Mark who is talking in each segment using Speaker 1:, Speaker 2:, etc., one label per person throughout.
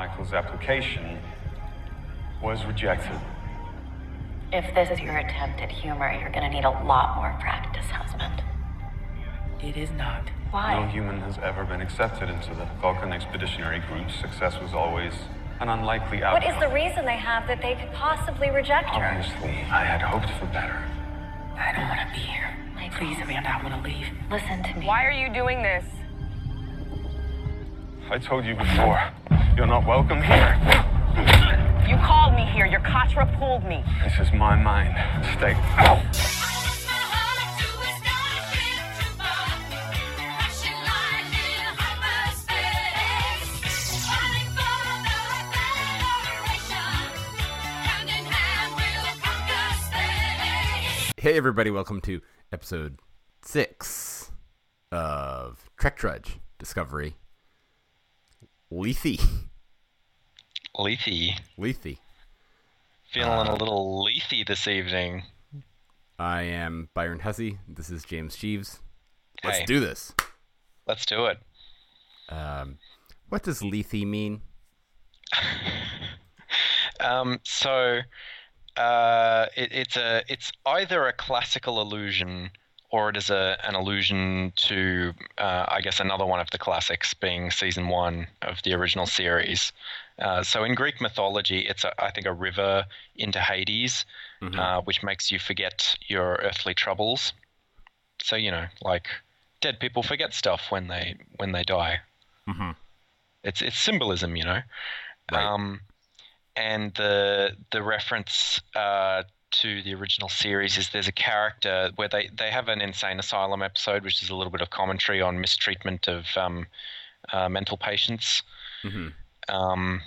Speaker 1: Michael's application was rejected.
Speaker 2: If this is your attempt at humor, you're gonna need a lot more practice, husband.
Speaker 3: It is not.
Speaker 2: Why?
Speaker 1: No human has ever been accepted into the Vulcan Expeditionary Group. Success was always an unlikely outcome.
Speaker 2: What is the reason they have that they could possibly reject her?
Speaker 1: Honestly, I had hoped for better.
Speaker 3: I don't want to be here.
Speaker 2: Michael.
Speaker 3: Please, Amanda, I want to leave.
Speaker 2: Listen to me.
Speaker 4: Why are you doing this?
Speaker 1: I told you before, you're not welcome here.
Speaker 4: You called me here. Your Katra pulled me.
Speaker 1: This is my mind. Stay out.
Speaker 5: Hey everybody, welcome to episode six of Trek Trudge Discovery. Lethe.
Speaker 6: Lethe.
Speaker 5: Lethe.
Speaker 6: Feeling a little lethe this evening.
Speaker 5: I am Byron Hussie. This is James Sheaves. Let's
Speaker 6: Hey.
Speaker 5: do this.
Speaker 6: Let's do it.
Speaker 5: Um, what does Lethe mean?
Speaker 6: Um, so uh, it, it's a it's either a classical allusion or it is a an allusion to uh, I guess another one of the classics, being season one of the original series. Uh, so in Greek mythology, it's a, I think a river into Hades, uh, which makes you forget your earthly troubles. So you know, like dead people forget stuff when they when they die.
Speaker 5: Mhm.
Speaker 6: It's it's symbolism, you know.
Speaker 5: Right.
Speaker 6: Um, and the the reference uh, to the original series is there's a character where they, they have an insane asylum episode, which is a little bit of commentary on mistreatment of um, uh, mental patients.
Speaker 5: Mhm.
Speaker 6: Um,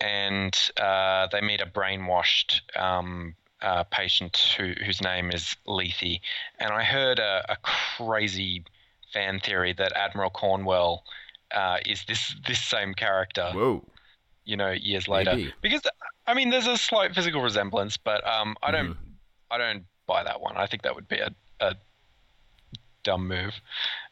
Speaker 6: and uh, they meet a brainwashed um, uh, patient who, whose name is Lethe. And I heard a, a crazy fan theory that Admiral Cornwell uh, is this this same character
Speaker 5: Whoa.
Speaker 6: you know years later
Speaker 5: Maybe.
Speaker 6: because i mean there's a slight physical resemblance but um i don't
Speaker 5: Mm-hmm.
Speaker 6: i don't buy that one i think that would be a, a dumb move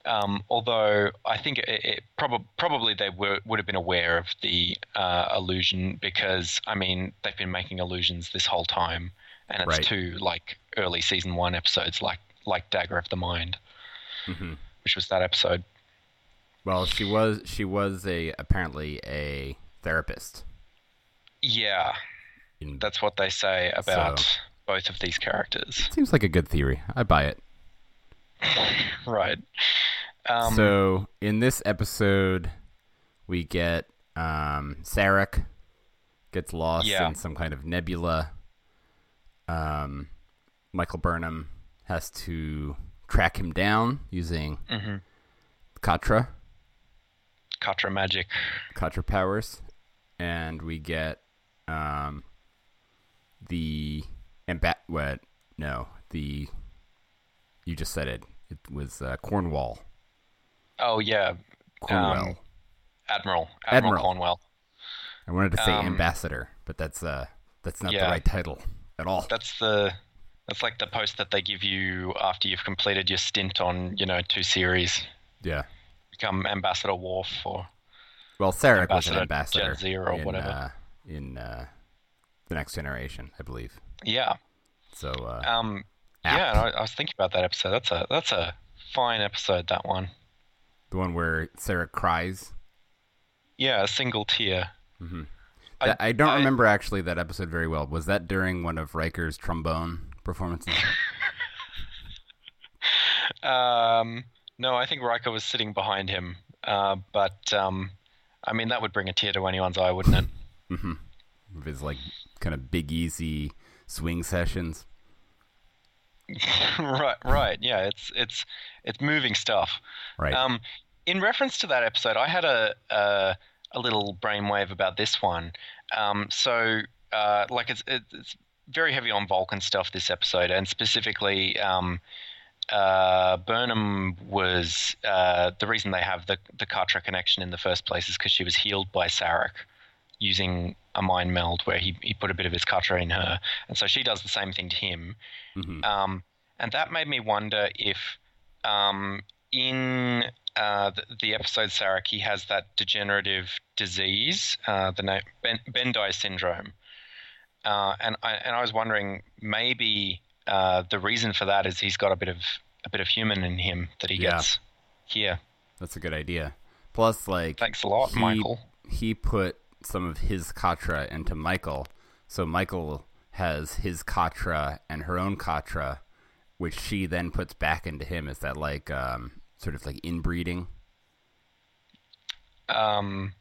Speaker 6: um, although i think it, it prob- probably they were, would have been aware of the uh, illusion because i mean they've been making illusions this whole time and it's
Speaker 5: Right.
Speaker 6: two like early season one episodes like like dagger of the mind
Speaker 5: Mhm.
Speaker 6: which was that episode
Speaker 5: Well, she was she was a apparently a therapist.
Speaker 6: Yeah that's what they say about
Speaker 5: So-
Speaker 6: both of these characters
Speaker 5: seems like a good theory. I buy it.
Speaker 6: right um,
Speaker 5: so in this episode, we get um, Sarek gets lost
Speaker 6: Yeah.
Speaker 5: in some kind of nebula. Um, Michael Burnham has to track him down using
Speaker 6: Mhm.
Speaker 5: Katra,
Speaker 6: Katra magic.
Speaker 5: Katra powers, and we get um, the amba- what? No, the you just said it. It was uh, Cornwell.
Speaker 6: Oh yeah,
Speaker 5: Cornwell.
Speaker 6: Um, Admiral Admiral,
Speaker 5: Admiral.
Speaker 6: Cornwell.
Speaker 5: I wanted to say
Speaker 6: Um,
Speaker 5: ambassador, but that's uh that's not the right title at all.
Speaker 6: That's the that's like the post that they give you after you've completed your stint on you know two series.
Speaker 5: yeah.
Speaker 6: Become Ambassador Worf or
Speaker 5: Well, Sarek was an
Speaker 6: Ambassador
Speaker 5: ambassador
Speaker 6: Jadzia or
Speaker 5: in,
Speaker 6: whatever.
Speaker 5: Uh, in uh, the Next Generation, I believe.
Speaker 6: yeah.
Speaker 5: So uh,
Speaker 6: Um,
Speaker 5: Apt.
Speaker 6: yeah, I, I was thinking about that episode. That's a that's a fine episode. That one.
Speaker 5: the one where Sarek cries.
Speaker 6: Yeah, a single tear.
Speaker 5: I, I don't
Speaker 6: I-
Speaker 5: remember actually that episode very well. Was that during one of Riker's trombone performances?
Speaker 6: Um, no, I think Riker was sitting behind him. Uh, but um, I mean that would bring a tear to anyone's eye, wouldn't it?
Speaker 5: of his like kind of big easy swing sessions.
Speaker 6: right, right. Yeah, it's it's it's moving stuff.
Speaker 5: Right.
Speaker 6: Um, in reference to that episode, I had a a, a little brainwave about this one. Um, so, uh, like, it's it's very heavy on Vulcan stuff this episode, and specifically, um, uh, Burnham was uh, the reason they have the the Katra connection in the first place is because she was healed by Sarek using a mind meld where he, he put a bit of his Katra in her, and so she does the same thing to him.
Speaker 5: Mhm.
Speaker 6: Um, and that made me wonder if um, in uh, the, the episode Sarek, he has that degenerative disease, uh, the name ben, Bendii syndrome, uh, and I and I was wondering maybe uh, the reason for that is he's got a bit of a bit of human in him that he
Speaker 5: Yeah.
Speaker 6: gets here.
Speaker 5: That's a good idea. Plus, like,
Speaker 6: Thanks a lot,
Speaker 5: he,
Speaker 6: Michael.
Speaker 5: He put some of his Katra into Michael, so Michael has his Katra and her own Katra, which she then puts back into him. Is that like um, sort of like inbreeding?
Speaker 6: Um,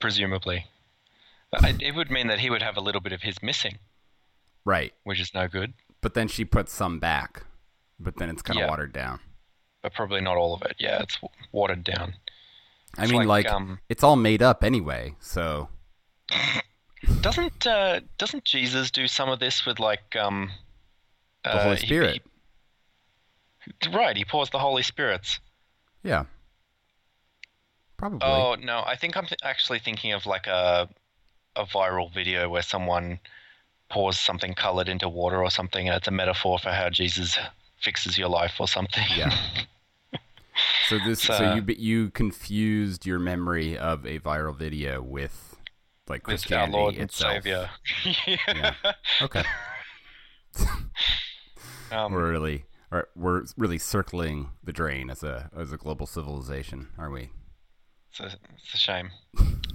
Speaker 6: presumably, I, it would mean that he would have a little bit of his missing,
Speaker 5: Right.
Speaker 6: which is no good.
Speaker 5: But then she puts some back, but then it's kind of
Speaker 6: Yeah.
Speaker 5: watered down.
Speaker 6: But probably not all of it. Yeah, it's watered down.
Speaker 5: I mean,
Speaker 6: like,
Speaker 5: like,
Speaker 6: um,
Speaker 5: it's all made up anyway. So
Speaker 6: Doesn't uh, doesn't Jesus do some of this with like um,
Speaker 5: the
Speaker 6: uh,
Speaker 5: Holy
Speaker 6: he-
Speaker 5: Spirit.
Speaker 6: he- right, he pours the Holy Spirits.
Speaker 5: yeah. Probably.
Speaker 6: Oh no, I think I'm th- actually thinking of like a a viral video where someone pours something colored into water or something, and it's a metaphor for how Jesus fixes your life or something.
Speaker 5: Yeah. So this, so
Speaker 6: uh,
Speaker 5: you you confused your memory of a viral video with like
Speaker 6: with our
Speaker 5: Christianity
Speaker 6: Lord and
Speaker 5: itself.
Speaker 6: Savior. yeah.
Speaker 5: Okay,
Speaker 6: Um,
Speaker 5: we're really, we're really circling the drain as a as a global civilization, are we?
Speaker 6: It's a, it's a shame.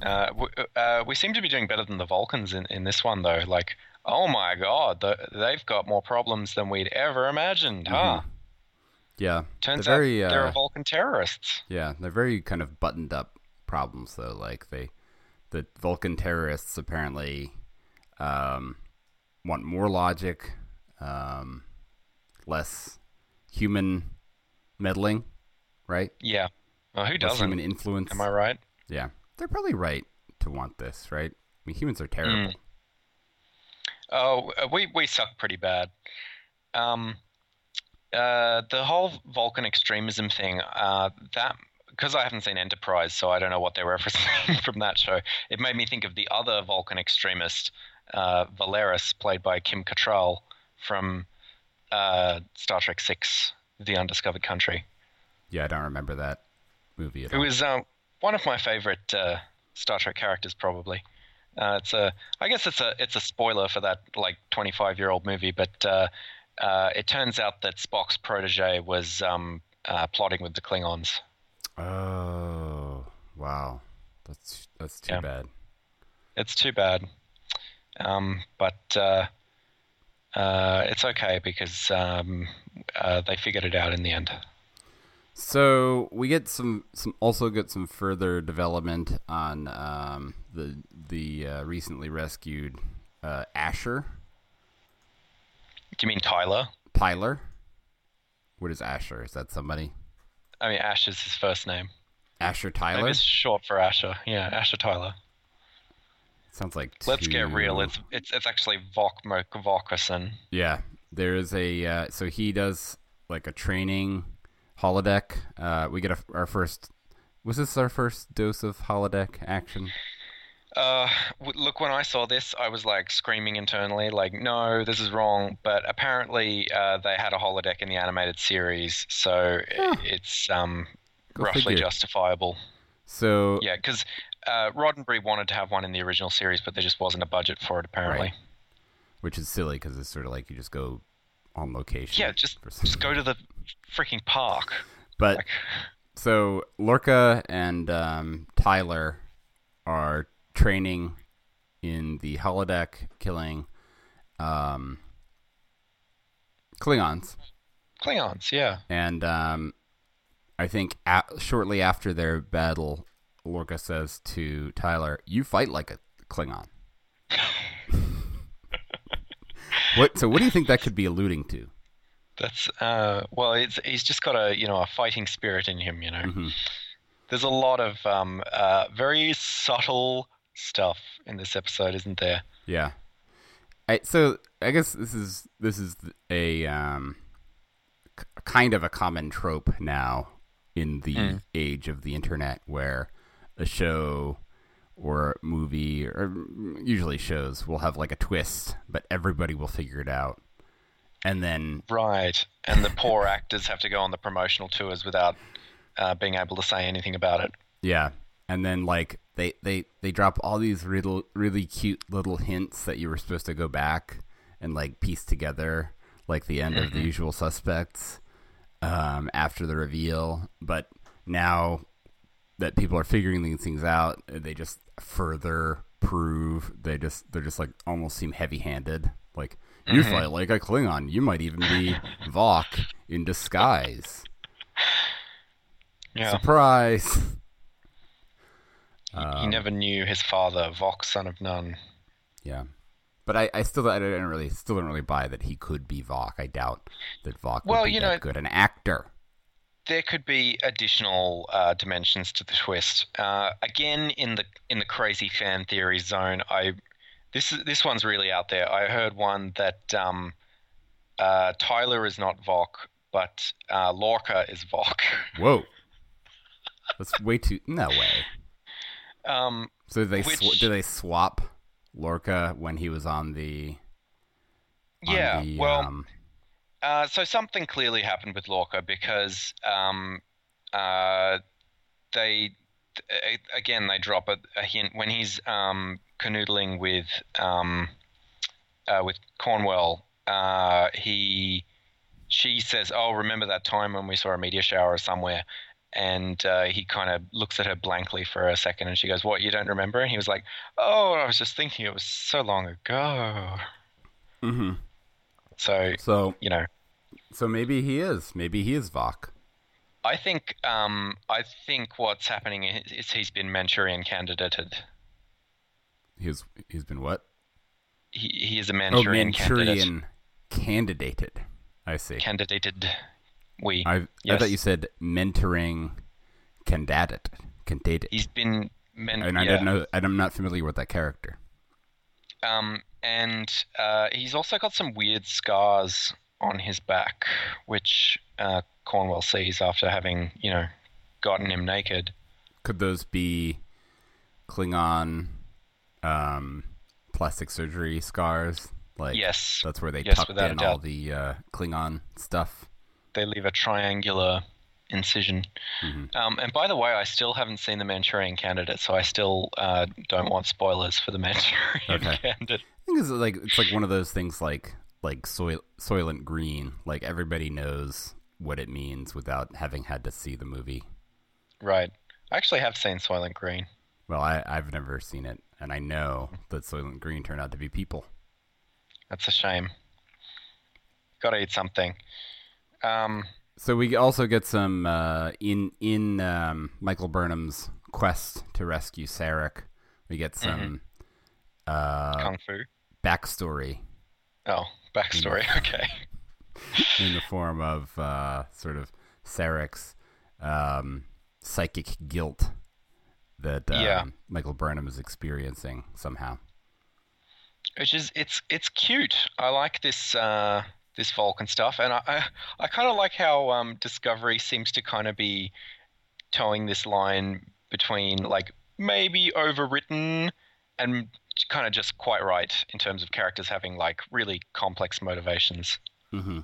Speaker 6: Uh, we, uh, we seem to be doing better than the Vulcans in, in this one, though. Like, oh my god, the, they've got more problems than we'd ever imagined, huh?
Speaker 5: Yeah,
Speaker 6: Turns
Speaker 5: they're very,
Speaker 6: out they're
Speaker 5: uh,
Speaker 6: Vulcan terrorists.
Speaker 5: yeah, they're very kind of buttoned up problems though. Like they, the Vulcan terrorists apparently um, want more logic, um, less human meddling, right?
Speaker 6: Yeah. Well, who
Speaker 5: less
Speaker 6: doesn't?
Speaker 5: human influence.
Speaker 6: Am I right?
Speaker 5: Yeah, they're probably right to want this, right? I mean, humans are terrible.
Speaker 6: Oh, uh, we we suck pretty bad. Um, uh, the whole Vulcan extremism thing. Uh, that because I haven't seen Enterprise, so I don't know what they're referencing from that show. It made me think of the other Vulcan extremist, uh, Valeris, played by Kim Cattrall from uh, Star Trek Six: The Undiscovered Country.
Speaker 5: Yeah, I don't remember that movie at
Speaker 6: Who
Speaker 5: all.
Speaker 6: is um, one of my favorite uh, Star Trek characters, probably. Uh, it's a, I guess it's a, it's a spoiler for that like 25 year old movie, but uh, it turns out that Spock's protege was um, uh, plotting with the Klingons.
Speaker 5: Oh, wow, that's that's too
Speaker 6: Yeah.
Speaker 5: bad.
Speaker 6: It's too bad, um, but uh, uh, it's okay because um, uh, they figured it out in the end.
Speaker 5: So we get some, some also get some further development on um, the the uh, recently rescued uh, Asher
Speaker 6: Do you mean Tyler?
Speaker 5: Tyler. What is Asher? Is that somebody?
Speaker 6: I mean, Ash is his first name.
Speaker 5: Asher
Speaker 6: Maybe
Speaker 5: Tyler
Speaker 6: it's short for Asher. Yeah, Asher Tyler.
Speaker 5: sounds like.
Speaker 6: Let's get real. It's it's it's actually Voq Vokerson.
Speaker 5: Yeah, there is a uh, so he does like a training holodeck. Uh, we get a, our first. Was this our first dose of holodeck action?
Speaker 6: Uh, look, when I saw this, I was like screaming internally, like, "No, this is wrong." But apparently, uh, they had a holodeck in the animated series, so it's um
Speaker 5: Go
Speaker 6: roughly
Speaker 5: figure.
Speaker 6: justifiable.
Speaker 5: So
Speaker 6: Yeah, because uh, Roddenberry wanted to have one in the original series, but there just wasn't a budget for it, apparently.
Speaker 5: Right. which is silly because it's sort of like you just go on location.
Speaker 6: Yeah, just just go to the freaking park.
Speaker 5: But
Speaker 6: Like,
Speaker 5: so Lorca and um, Tyler are training in the holodeck, killing um, Klingons,
Speaker 6: Klingons, yeah.
Speaker 5: and um, I think a- shortly after their battle, Lorca says to Tyler, "You fight like a Klingon." what? So, what do you think that could be alluding to?
Speaker 6: That's uh, well, it's he's just got a you know a fighting spirit in him, you know.
Speaker 5: Mhm.
Speaker 6: There's a lot of um, uh, very subtle stuff in this episode, isn't there?
Speaker 5: Yeah. I, so I guess this is this is a um, k- kind of a common trope now in the age of the internet, where a show or a movie or usually shows will have like a twist, but everybody will figure it out. and then
Speaker 6: Right. And the poor actors have to go on the promotional tours without uh, being able to say anything about it.
Speaker 5: Yeah, and then like they they they drop all these little really cute little hints that you were supposed to go back and like piece together, like the end of the Usual Suspects um, after the reveal. But now that people are figuring these things out, they just further prove they just they're just like almost seem heavy handed. Like you fight like a Klingon, you might even be Voq in disguise.
Speaker 6: Yeah.
Speaker 5: Surprise!
Speaker 6: he never knew his father, Voq, son of none.
Speaker 5: Yeah, but I, I still I don't really still don't really buy that he could be Voq. I doubt that Voq
Speaker 6: Well,
Speaker 5: would be
Speaker 6: you
Speaker 5: that
Speaker 6: know-
Speaker 5: good an actor.
Speaker 6: There could be additional uh, dimensions to the twist. Uh, again, in the in the crazy fan theory zone, I this is this one's really out there. I heard one that um, uh, Tyler is not Voq, but uh, Lorca is Voq.
Speaker 5: Whoa, that's way too no way.
Speaker 6: Um,
Speaker 5: So they sw-
Speaker 6: Which-
Speaker 5: did they swap Lorca when he was on the on
Speaker 6: yeah,
Speaker 5: the,
Speaker 6: well,
Speaker 5: um,
Speaker 6: Uh, so something clearly happened with Lorca because um, uh, they th- again they drop a, a hint when he's um, canoodling with um, uh, with Cornwell. Uh, he she says, "Oh, remember that time when we saw a meteor shower somewhere?" And uh, he kind of looks at her blankly for a second, and she goes, "What? You don't remember?" And he was like, "Oh, I was just thinking it was so long ago."
Speaker 5: mm-hmm
Speaker 6: So
Speaker 5: so
Speaker 6: you know,
Speaker 5: so maybe he is maybe he is Voq.
Speaker 6: I think um, I think what's happening is, is he's been Manchurian candidated.
Speaker 5: He's he's been what?
Speaker 6: He, he is a
Speaker 5: Oh,
Speaker 6: Manchurian, candidate.
Speaker 5: Manchurian candidated. I see.
Speaker 6: Candidated. We.
Speaker 5: I I
Speaker 6: yes.
Speaker 5: thought you said mentoring candidate candidate.
Speaker 6: He's been. Men-
Speaker 5: and I
Speaker 6: yeah.
Speaker 5: didn't know. I'm not familiar with that character.
Speaker 6: Um, and uh, he's also got some weird scars on his back, which uh, Cornwell sees after having, you know, gotten him naked.
Speaker 5: Could those be Klingon um, plastic surgery scars? Like
Speaker 6: Yes.
Speaker 5: that's where they
Speaker 6: Yes,
Speaker 5: tucked in all the uh, Klingon stuff.
Speaker 6: They leave a triangular incision.
Speaker 5: Mm-hmm.
Speaker 6: Um, and by the way, I still haven't seen the Manchurian Candidate, so I still uh, don't want spoilers for the Manchurian
Speaker 5: Okay.
Speaker 6: Candidate.
Speaker 5: I think it's like it's like one of those things like like Soil Soylent Green. Like everybody knows what it means without having had to see the movie.
Speaker 6: Right. I actually have seen Soylent Green.
Speaker 5: Well, I, I've never seen it, and I know that Soylent Green turned out to be people.
Speaker 6: That's a shame. Got to eat something. Um,
Speaker 5: So we also get some uh, in in um, Michael Burnham's quest to rescue Sarek. We get some uh,
Speaker 6: kung fu.
Speaker 5: backstory
Speaker 6: Oh, backstory. Okay.
Speaker 5: in the form of uh, sort of Sarek's um, psychic guilt that um,
Speaker 6: Yeah.
Speaker 5: Michael Burnham is experiencing somehow.
Speaker 6: Which is it's it's cute. I like this uh, this Vulcan stuff, and I I, I kind of like how um, Discovery seems to kind of be towing this line between like maybe overwritten and kind of just quite right in terms of characters having like really complex motivations.
Speaker 5: hmm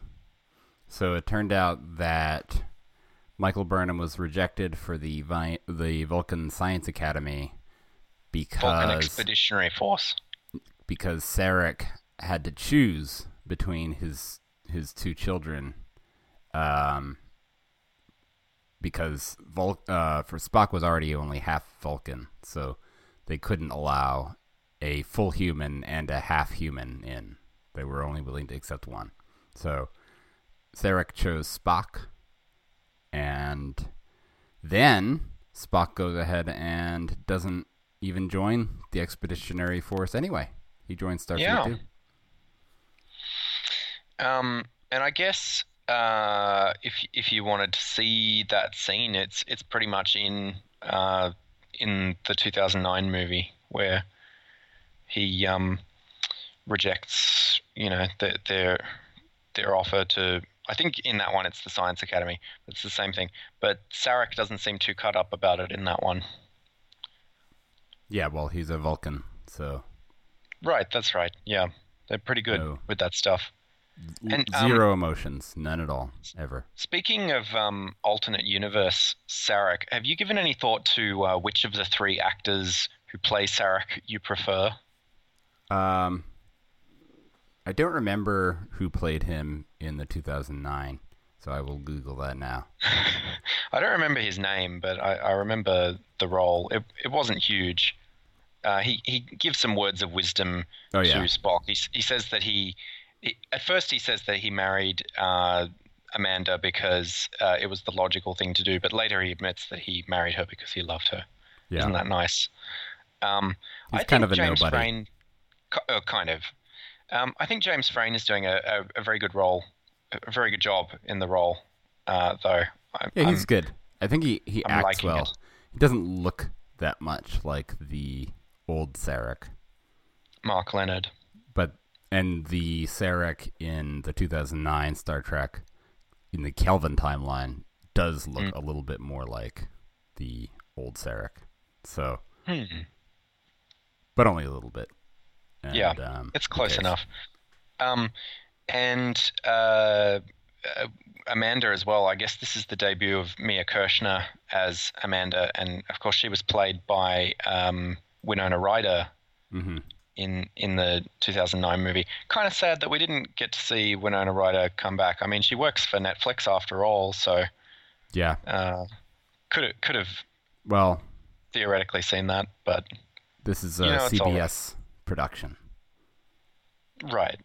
Speaker 5: So it turned out that Michael Burnham was rejected for the Vi- the Vulcan Science Academy
Speaker 6: Vulcan
Speaker 5: because
Speaker 6: Expeditionary Force.
Speaker 5: because Sarek had to choose between his his two children, um, because Vul- uh, for Spock was already only half Vulcan, so they couldn't allow a full human and a half human in. They were only willing to accept one. So Sarek chose Spock, and then Spock goes ahead and doesn't even join the expeditionary force anyway. He joins Starfleet
Speaker 6: Yeah.
Speaker 5: too.
Speaker 6: Um, and I guess uh, if if you wanted to see that scene, it's it's pretty much in uh, in the 2009 movie where he um, rejects, you know, the, their their offer to. I think in that one it's the Science Academy. It's the same thing, but Sarek doesn't seem too cut up about it in that one.
Speaker 5: Yeah, well, he's a Vulcan, so
Speaker 6: Right, that's right. Yeah, they're pretty good with that stuff. And, um,
Speaker 5: Zero emotions, none at all, ever.
Speaker 6: Speaking of um, alternate universe, Sarek, have you given any thought to uh, which of the three actors who play Sarek you prefer?
Speaker 5: Um, I don't remember who played him in the 2009, so I will Google that now.
Speaker 6: I don't remember his name, but I, I remember the role. It, it wasn't huge. Uh, he he gives some words of wisdom
Speaker 5: Oh, yeah.
Speaker 6: to Spock. He he says that he, he at first he says that he married uh, Amanda because uh, it was the logical thing to do, but later he admits that he married her because he loved her.
Speaker 5: Yeah,
Speaker 6: Isn't that nice? Um,
Speaker 5: He's
Speaker 6: I
Speaker 5: kind
Speaker 6: think
Speaker 5: of a
Speaker 6: James
Speaker 5: nobody.
Speaker 6: Frain, uh, kind of. Um, I think James Frain is doing a, a, a very good role, a very good job in the role, uh, though. I,
Speaker 5: yeah, he's
Speaker 6: I'm-
Speaker 5: good. I think he he
Speaker 6: I'm
Speaker 5: acts well.
Speaker 6: it.
Speaker 5: He doesn't look that much like the old Sarek,
Speaker 6: Mark Lenard.
Speaker 5: but and the Sarek in the 2009 Star Trek in the Kelvin timeline does look
Speaker 6: Mm.
Speaker 5: a little bit more like the old Sarek. So,
Speaker 6: Hmm.
Speaker 5: but only a little bit. And,
Speaker 6: Yeah,
Speaker 5: um,
Speaker 6: It's close enough. Um, and uh, uh, Amanda as well. I guess this is the debut of Mia Kirshner as Amanda, and of course she was played by um, Winona Ryder
Speaker 5: Mhm.
Speaker 6: In in the 2009 movie. Kind of sad that we didn't get to see Winona Ryder come back. I mean, she works for Netflix after all, so
Speaker 5: Yeah.
Speaker 6: uh, could have could have
Speaker 5: Well,
Speaker 6: theoretically seen that, but
Speaker 5: this is a
Speaker 6: You know, it's all right.
Speaker 5: CBS production.
Speaker 6: right.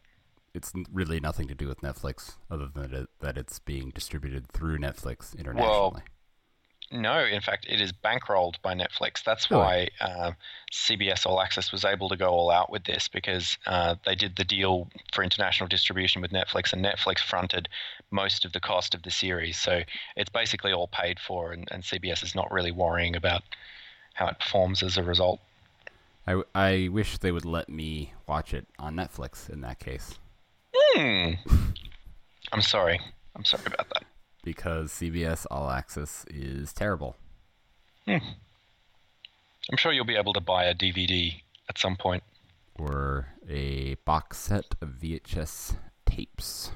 Speaker 5: It's really nothing to do with Netflix, other than that it's being distributed through Netflix internationally.
Speaker 6: No, in fact, it is bankrolled by Netflix. That's why uh, CBS All Access was able to go all out with this because uh, they did the deal for international distribution with Netflix, and Netflix fronted most of the cost of the series. So it's basically all paid for, and, and CBS is not really worrying about how it performs as a result.
Speaker 5: I, I wish they would let me watch it on Netflix in that case,
Speaker 6: Hmm. I'm sorry. I'm sorry about that.
Speaker 5: Because CBS All Access is terrible.
Speaker 6: I'm sure you'll be able to buy a DVD at some point.
Speaker 5: Or a box set of VHS tapes.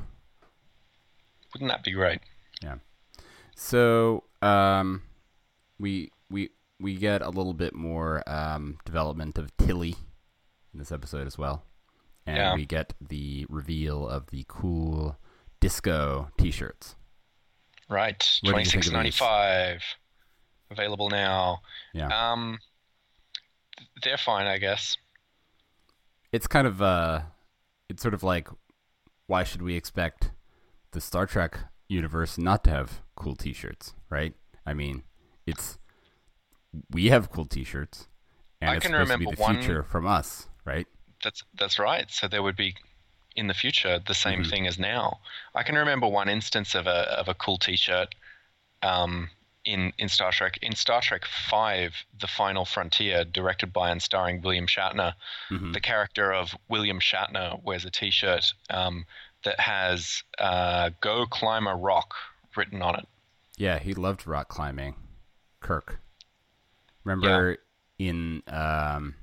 Speaker 6: Wouldn't that be great?
Speaker 5: Yeah. So um, we we we get a little bit more um, development of Tilly in this episode as well, and
Speaker 6: Yeah.
Speaker 5: we get the reveal of the cool disco T-shirts.
Speaker 6: Right. Twenty
Speaker 5: did you think
Speaker 6: six ninety five. Available now.
Speaker 5: Yeah.
Speaker 6: Um, they're fine, I guess.
Speaker 5: it's kind of uh it's sort of like why should we expect the Star Trek universe not to have cool t-shirts, right? I mean, it's we have cool t-shirts and
Speaker 6: I
Speaker 5: it's
Speaker 6: can
Speaker 5: supposed to be
Speaker 6: remember
Speaker 5: the
Speaker 6: one-
Speaker 5: future from us, right?
Speaker 6: That's that's right. So there would be in the future the same
Speaker 5: Mhm.
Speaker 6: thing as now. I can remember one instance of a of a cool T-shirt um, in in Star Trek. In Star Trek Five: The Final Frontier, directed by and starring William Shatner,
Speaker 5: Mhm.
Speaker 6: the character of William Shatner wears a T-shirt um, that has uh, "Go climb a rock" written on it.
Speaker 5: Yeah, he loved rock climbing. Kirk. Remember in um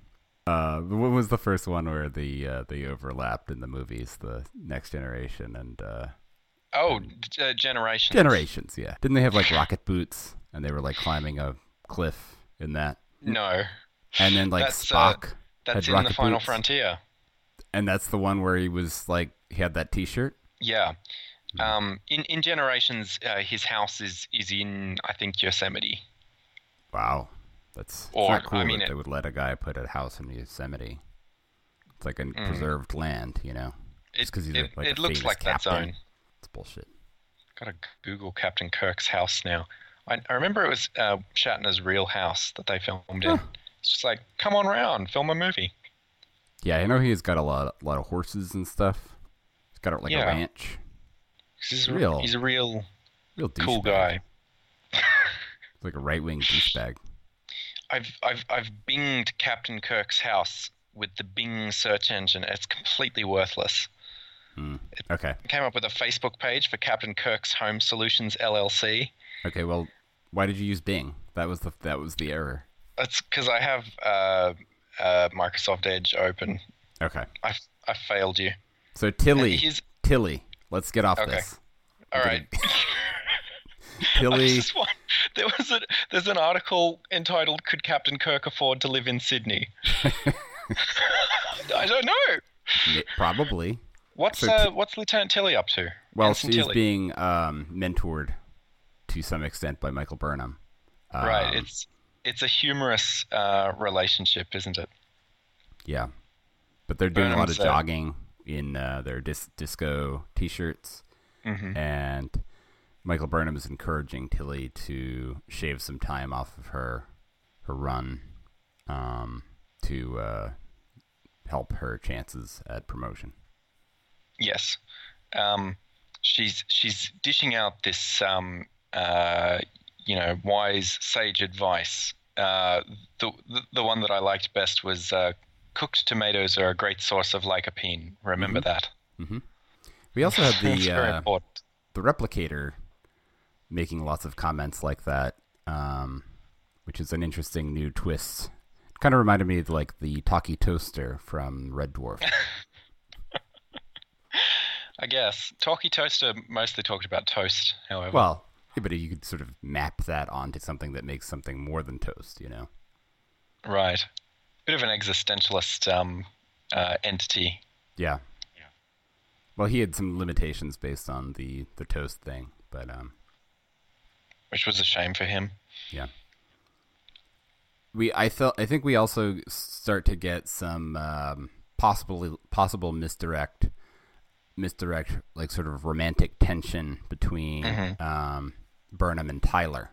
Speaker 5: uh what was the first one where the uh, they overlapped in the movies, the next generation and uh
Speaker 6: Oh, d- uh, Generations.
Speaker 5: Generations, yeah. Didn't they have like rocket boots and they were like climbing a cliff in that?
Speaker 6: No,
Speaker 5: And then like
Speaker 6: That's, uh,
Speaker 5: Spock
Speaker 6: that's in the Final
Speaker 5: boots.
Speaker 6: Frontier.
Speaker 5: And that's the one where he was like he had that T-shirt.
Speaker 6: Yeah.
Speaker 5: Hmm.
Speaker 6: Um, in in Generations, uh, his house is is in I think Yosemite.
Speaker 5: Wow, that's
Speaker 6: Or,
Speaker 5: not cool
Speaker 6: I mean,
Speaker 5: that they would let a guy put a house in Yosemite. It's like a
Speaker 6: Mm.
Speaker 5: preserved land, you know. It's because he's
Speaker 6: it,
Speaker 5: a, like
Speaker 6: it
Speaker 5: a
Speaker 6: looks like that
Speaker 5: captain.
Speaker 6: zone.
Speaker 5: It's bullshit.
Speaker 6: Gotta Google Captain Kirk's house now. I, I remember it was uh, Shatner's real house that they filmed in. It's just like, come on round, film a movie.
Speaker 5: Yeah, I know he's got a lot, a lot of horses and stuff. He's got like
Speaker 6: Yeah.
Speaker 5: a ranch.
Speaker 6: He's a
Speaker 5: Real.
Speaker 6: He's a real
Speaker 5: Real
Speaker 6: cool guy.
Speaker 5: He's like a right wing douchebag.
Speaker 6: I've I've I've binged Captain Kirk's house with the Bing search engine. It's completely worthless.
Speaker 5: Okay.
Speaker 6: I came up with a Facebook page for Captain Kirk's Home Solutions LLC.
Speaker 5: Okay. Well, why did you use Bing? That was the that was the error.
Speaker 6: That's because I have uh, uh, Microsoft Edge open.
Speaker 5: Okay.
Speaker 6: I I failed you.
Speaker 5: So Tilly Tilly. Let's get off
Speaker 6: Okay.
Speaker 5: this.
Speaker 6: All right. I
Speaker 5: Tilly.
Speaker 6: want, there was a, there's an article entitled "Could Captain Kirk afford to live in Sydney?" I don't know.
Speaker 5: Probably.
Speaker 6: What's
Speaker 5: So
Speaker 6: uh, what's Lieutenant Tilly up to?
Speaker 5: Well,
Speaker 6: Ensign
Speaker 5: she's
Speaker 6: Tilly.
Speaker 5: being um, mentored to some extent by Michael Burnham.
Speaker 6: right.
Speaker 5: Um,
Speaker 6: It's it's a humorous uh, relationship, isn't it?
Speaker 5: Yeah, but they're doing a lot of
Speaker 6: Burnham's, uh,
Speaker 5: jogging in uh, their dis- disco T-shirts,
Speaker 6: Mm-hmm.
Speaker 5: and Michael Burnham is encouraging Tilly to shave some time off of her her run um, to uh, help her chances at promotion.
Speaker 6: Yes. Um, she's she's dishing out this um, uh, you know wise sage advice. Uh, the, the the one that I liked best was uh, cooked tomatoes are a great source of lycopene. Remember that.
Speaker 5: We also
Speaker 6: have
Speaker 5: the uh, the replicator making lots of comments like that, um, which is an interesting new twist. It kind of reminded me of like the talkie toaster from Red Dwarf.
Speaker 6: I guess Talkie Toaster mostly talked about toast. However,
Speaker 5: well, yeah, but you could sort of map that onto something that makes something more than toast, you know?
Speaker 6: right, bit of an existentialist um, uh, entity.
Speaker 5: Yeah. Well, he had some limitations based on the the toast thing, but um,
Speaker 6: which was a shame for him.
Speaker 5: Yeah. We I felt I think we also start to get some um, possibly possible misdirect misdirect like sort of romantic tension between um, Burnham and Tyler.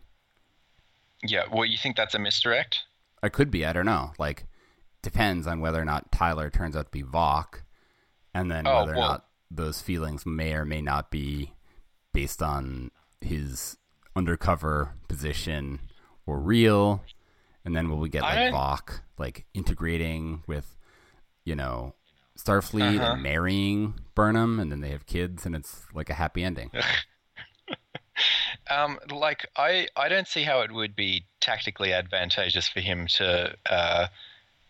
Speaker 6: Yeah, well, you think that's a misdirect?
Speaker 5: I could be, I don't know. Like depends on whether or not Tyler turns out to be Voq and then
Speaker 6: Oh,
Speaker 5: whether or
Speaker 6: well-
Speaker 5: not those feelings may or may not be based on his undercover position or real and then will we get like Voq like integrating with you know Starfleet
Speaker 6: Uh-huh.
Speaker 5: and marrying Burnham and then they have kids and it's like a happy ending.
Speaker 6: Um, like I, I don't see how it would be tactically advantageous for him to uh,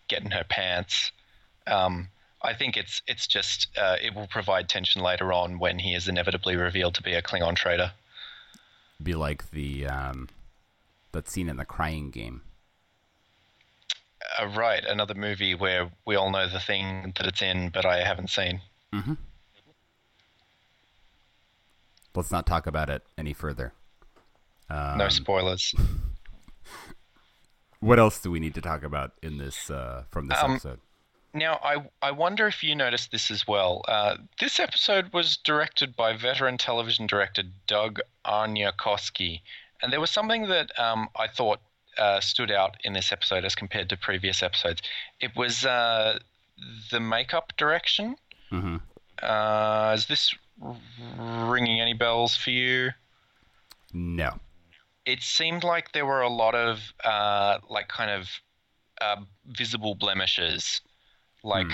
Speaker 6: get in her pants. Um, I think it's it's just uh, it will provide tension later on when he is inevitably revealed to be a Klingon traitor.
Speaker 5: Be like the um that scene in the crying game.
Speaker 6: Uh, right, another movie where we all know the thing that it's in, but I haven't seen. Mm-hmm.
Speaker 5: Let's not talk about it any further.
Speaker 6: no spoilers.
Speaker 5: What else do we need to talk about in this uh, from this
Speaker 6: Um,
Speaker 5: episode?
Speaker 6: Now, I I wonder if you noticed this as well. Uh, this episode was directed by veteran television director Doug Aarniokoski, and there was something that um, I thought uh, stood out in this episode as compared to previous episodes. It was uh, the makeup direction.
Speaker 5: Mm-hmm.
Speaker 6: Uh, is this ringing any bells for you?
Speaker 5: No.
Speaker 6: it seemed like there were a lot of uh, like kind of uh, visible blemishes. Like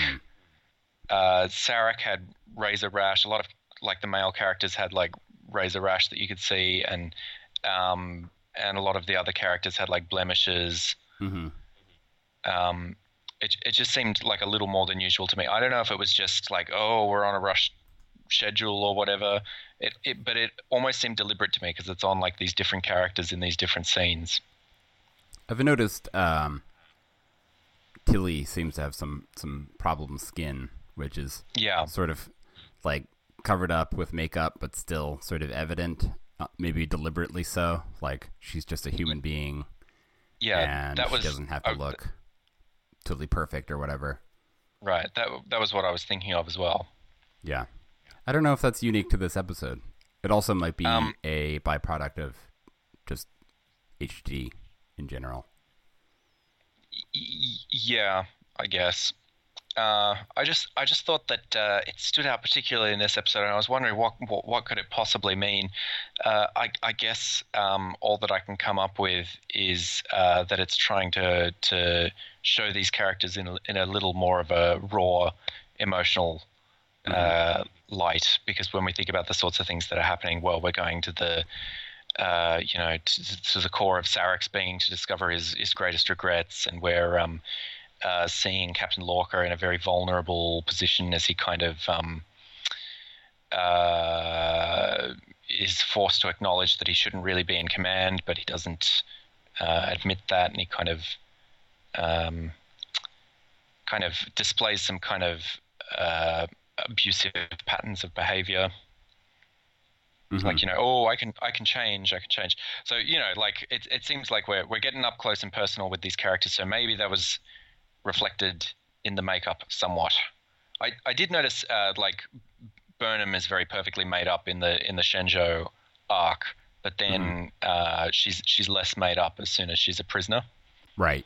Speaker 6: uh, Sarek had razor rash. A lot of like the male characters had like razor rash that you could see, and um, and a lot of the other characters had like blemishes.
Speaker 5: Mm-hmm.
Speaker 6: Um, it it just seemed like a little more than usual to me. I don't know if it was just like oh we're on a rush schedule or whatever. It, it but it almost seemed deliberate to me because it's on like these different characters in these different scenes.
Speaker 5: I've noticed um, Tilly seems to have some some problem skin, which is
Speaker 6: Yeah,
Speaker 5: sort of like covered up with makeup, but still sort of evident. Uh, maybe deliberately so. Like she's just a human being,
Speaker 6: yeah,
Speaker 5: and
Speaker 6: that was
Speaker 5: she doesn't have to
Speaker 6: uh,
Speaker 5: look totally perfect or whatever.
Speaker 6: right. That that was what I was thinking of as well.
Speaker 5: Yeah. I don't know if that's unique to this episode. It also might be
Speaker 6: Um,
Speaker 5: a byproduct of just HD in general.
Speaker 6: Yeah, I guess. Uh, I just I just thought that uh, it stood out particularly in this episode, and I was wondering what what, what could it possibly mean. Uh, I, I guess um, all that I can come up with is uh, that it's trying to to show these characters in a, in a little more of a raw, emotional uh, light. Because when we think about the sorts of things that are happening, well, we're going to the uh, you know, to, to the core of Sarek's being to discover his, his greatest regrets, and we're um, uh, seeing Captain Lorca in a very vulnerable position as he kind of um, uh, is forced to acknowledge that he shouldn't really be in command, but he doesn't uh, admit that, and he kind of um, kind of displays some kind of uh, abusive patterns of behavior. Like you know, oh, I can, I can change, I can change. So you know, like it, it seems like we're we're getting up close and personal with these characters. So maybe that was reflected in the makeup somewhat. I, I did notice uh, like Burnham is very perfectly made up in the in the Shenzhou arc, but then uh, she's she's less made up as soon as she's a prisoner
Speaker 5: Right.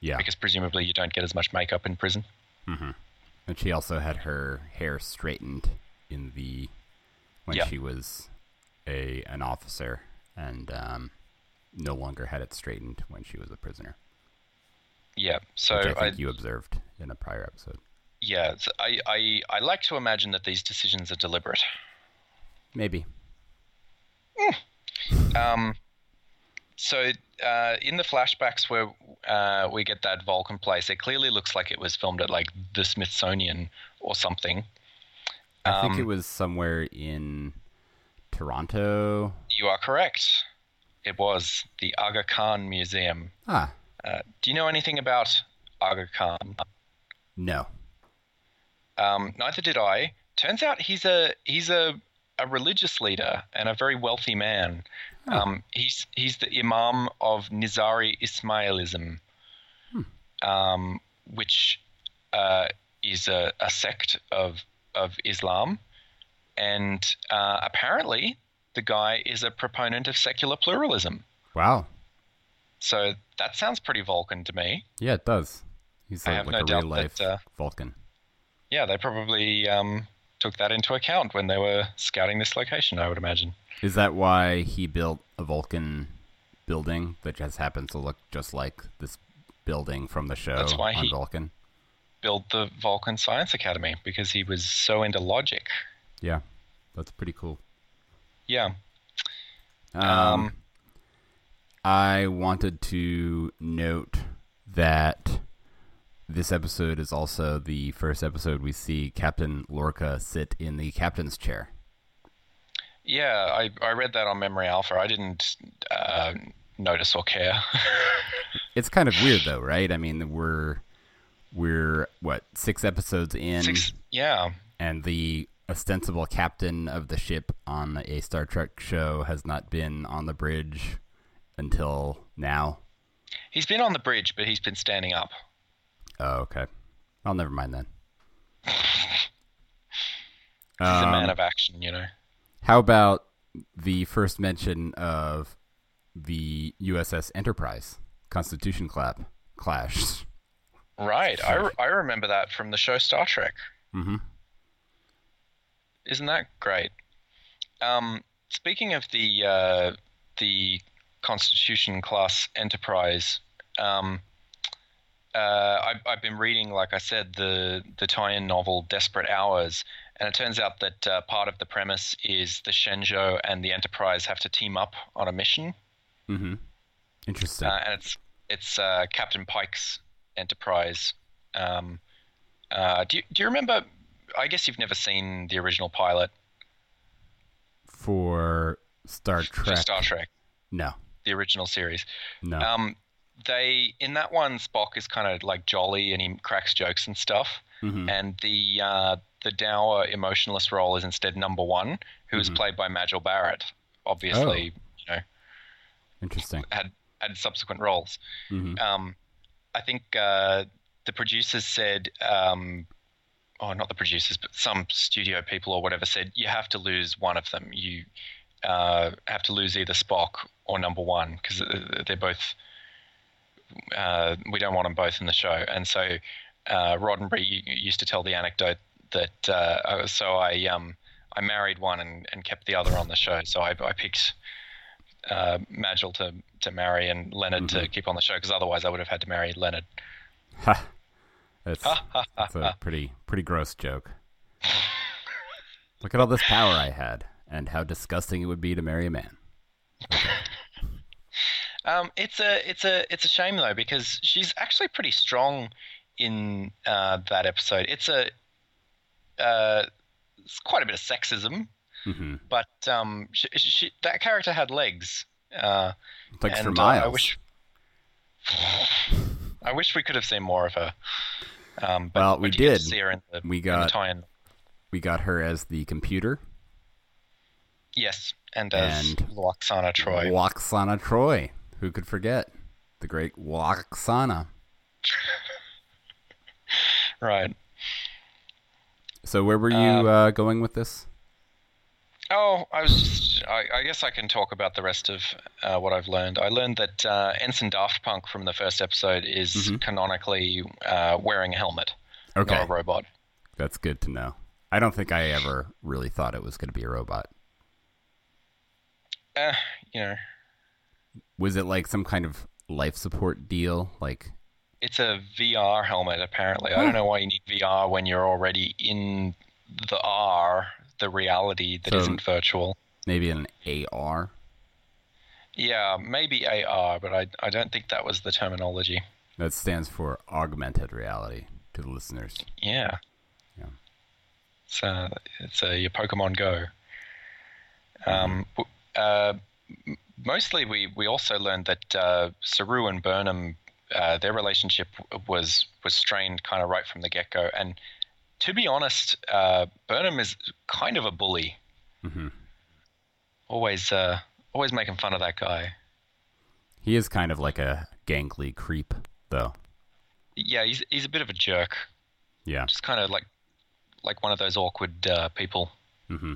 Speaker 5: Yeah.
Speaker 6: because presumably you don't get as much makeup in prison.
Speaker 5: And she also had her hair straightened in the when
Speaker 6: Yeah.
Speaker 5: she was a an officer, and um, no longer had it straightened when she was a prisoner,
Speaker 6: Yeah, so
Speaker 5: I
Speaker 6: I,
Speaker 5: think you observed in a prior episode.
Speaker 6: yeah, so I, I I like to imagine that these decisions are deliberate.
Speaker 5: Maybe.
Speaker 6: Um, so uh, in the flashbacks where uh, we get that Vulcan place, it clearly looks like it was filmed at like the Smithsonian or something.
Speaker 5: I think it
Speaker 6: Um,
Speaker 5: was somewhere in Toronto.
Speaker 6: You are correct. It was the Aga Khan Museum.
Speaker 5: Ah,
Speaker 6: Uh, do you know anything about Aga Khan?
Speaker 5: no.
Speaker 6: Um, neither did I. Turns out he's a he's a, a religious leader and a very wealthy man. Um, he's he's the imam of Nizari Ismailism, um, which uh, is a, a sect of of Islam, and uh, apparently the guy is a proponent of secular pluralism.
Speaker 5: Wow.
Speaker 6: So that sounds pretty Vulcan to me.
Speaker 5: Yeah, it does. He's like, like
Speaker 6: no
Speaker 5: a real life
Speaker 6: that, uh,
Speaker 5: Vulcan.
Speaker 6: Yeah, they probably um, took that into account when they were scouting this location. I would imagine.
Speaker 5: Is that why he built a Vulcan building that just happens to look just like this building from the show
Speaker 6: That's why
Speaker 5: on
Speaker 6: he-
Speaker 5: Vulcan?
Speaker 6: Build the Vulcan Science Academy because he was so into logic.
Speaker 5: Yeah, that's pretty cool.
Speaker 6: Yeah.
Speaker 5: Um,
Speaker 6: Um,
Speaker 5: I wanted to note that this episode is also the first episode we see Captain Lorca sit in the captain's chair.
Speaker 6: Yeah, I, I read that on Memory Alpha. I didn't uh, notice or care.
Speaker 5: It's kind of weird though, right? I mean, we're we're what six episodes in,
Speaker 6: Six, yeah.
Speaker 5: and the ostensible captain of the ship on a Star Trek show has not been on the bridge until now.
Speaker 6: He's been on the bridge, but he's been standing up.
Speaker 5: Oh, okay. I'll never mind then.
Speaker 6: He's a man
Speaker 5: Um,
Speaker 6: of action, you know.
Speaker 5: How about the first mention of the USS Enterprise Constitution clap clash?
Speaker 6: Right. I, re- I remember that from the show Star Trek.
Speaker 5: Mm-hmm.
Speaker 6: Isn't that great? Um, speaking of the uh, the Constitution class Enterprise, um, uh, I've, I've been reading, like I said, the the tie-in novel Desperate Hours, and it turns out that uh, part of the premise is the Shenzhou and the Enterprise have to team up on a mission,
Speaker 5: Mm-hmm. Interesting.
Speaker 6: uh, and it's it's uh, Captain Pike's Enterprise. Um, uh, do you, do you remember? I guess you've never seen the original pilot
Speaker 5: For Star
Speaker 6: for
Speaker 5: Trek.
Speaker 6: Star Trek,
Speaker 5: No.
Speaker 6: the original series.
Speaker 5: No.
Speaker 6: Um, they in that one, Spock is kind of like jolly and he cracks jokes and stuff.
Speaker 5: Mhm.
Speaker 6: And the uh, the dour emotionless role is instead number one, who is played by Majel Barrett. Obviously, you know,
Speaker 5: Interesting.
Speaker 6: had had subsequent roles.
Speaker 5: Mhm.
Speaker 6: Um, I think uh, the producers said, um, oh, not the producers, but some studio people or whatever said you have to lose one of them. You uh, have to lose either Spock or Number One because they're both. Uh, we don't want them both in the show, and so uh, Roddenberry used to tell the anecdote that uh, so I um, I married one and, and kept the other on the show. So I, I picked uh, Majel to to marry and Leonard to keep on the show because otherwise I would have had to marry Leonard.
Speaker 5: Ha. That's, that's a pretty pretty gross joke. Look at all this power I had, and how disgusting it would be to marry a man.
Speaker 6: Um, it's a it's a it's a shame though because she's actually pretty strong in uh, that episode. It's a uh, it's quite a bit of sexism,
Speaker 5: hmm
Speaker 6: but um, she, she, that character had legs. Uh,
Speaker 5: Thanks for
Speaker 6: and, uh,
Speaker 5: Miles.
Speaker 6: I wish, I wish we could have seen more of her. Um, but
Speaker 5: Well, we
Speaker 6: did
Speaker 5: did.
Speaker 6: see her in the,
Speaker 5: We got- we got her as the computer.
Speaker 6: Yes, and as
Speaker 5: And
Speaker 6: Lwaxana Troi.
Speaker 5: Lwaxana Troi. Who could forget the great Lwaxana?
Speaker 6: Right.
Speaker 5: So where were you
Speaker 6: Um,
Speaker 5: uh, going with this?
Speaker 6: Oh, I was just. I, I guess I can talk about the rest of uh, what I've learned. I learned that uh, Ensign Daft Punk from the first episode is
Speaker 5: Mhm.
Speaker 6: canonically uh, wearing a helmet,
Speaker 5: Okay,
Speaker 6: not a robot.
Speaker 5: that's good to know. I don't think I ever really thought it was going to be a robot.
Speaker 6: Uh, you know,
Speaker 5: Was it like some kind of life support deal? Like,
Speaker 6: it's a VR helmet. Apparently, I don't know why you need VR when you're already in the R, the reality that
Speaker 5: So-
Speaker 6: not virtual.
Speaker 5: maybe an AR?
Speaker 6: Yeah, maybe AR, but I I don't think that was the terminology.
Speaker 5: That stands for augmented reality to the listeners.
Speaker 6: Yeah.
Speaker 5: Yeah.
Speaker 6: It's uh, it's uh, your Pokemon Go. Um, uh, mostly, we, we also learned that uh, Saru and Burnham, uh, their relationship was was strained kind of right from the get go. And to be honest, uh, Burnham is kind of a bully.
Speaker 5: hmm
Speaker 6: Always uh, always making fun of that guy.
Speaker 5: He is kind of like a gangly creep, though.
Speaker 6: Yeah, he's he's a bit of a jerk.
Speaker 5: Yeah.
Speaker 6: Just kind of like like one of those awkward uh, people.
Speaker 5: hmm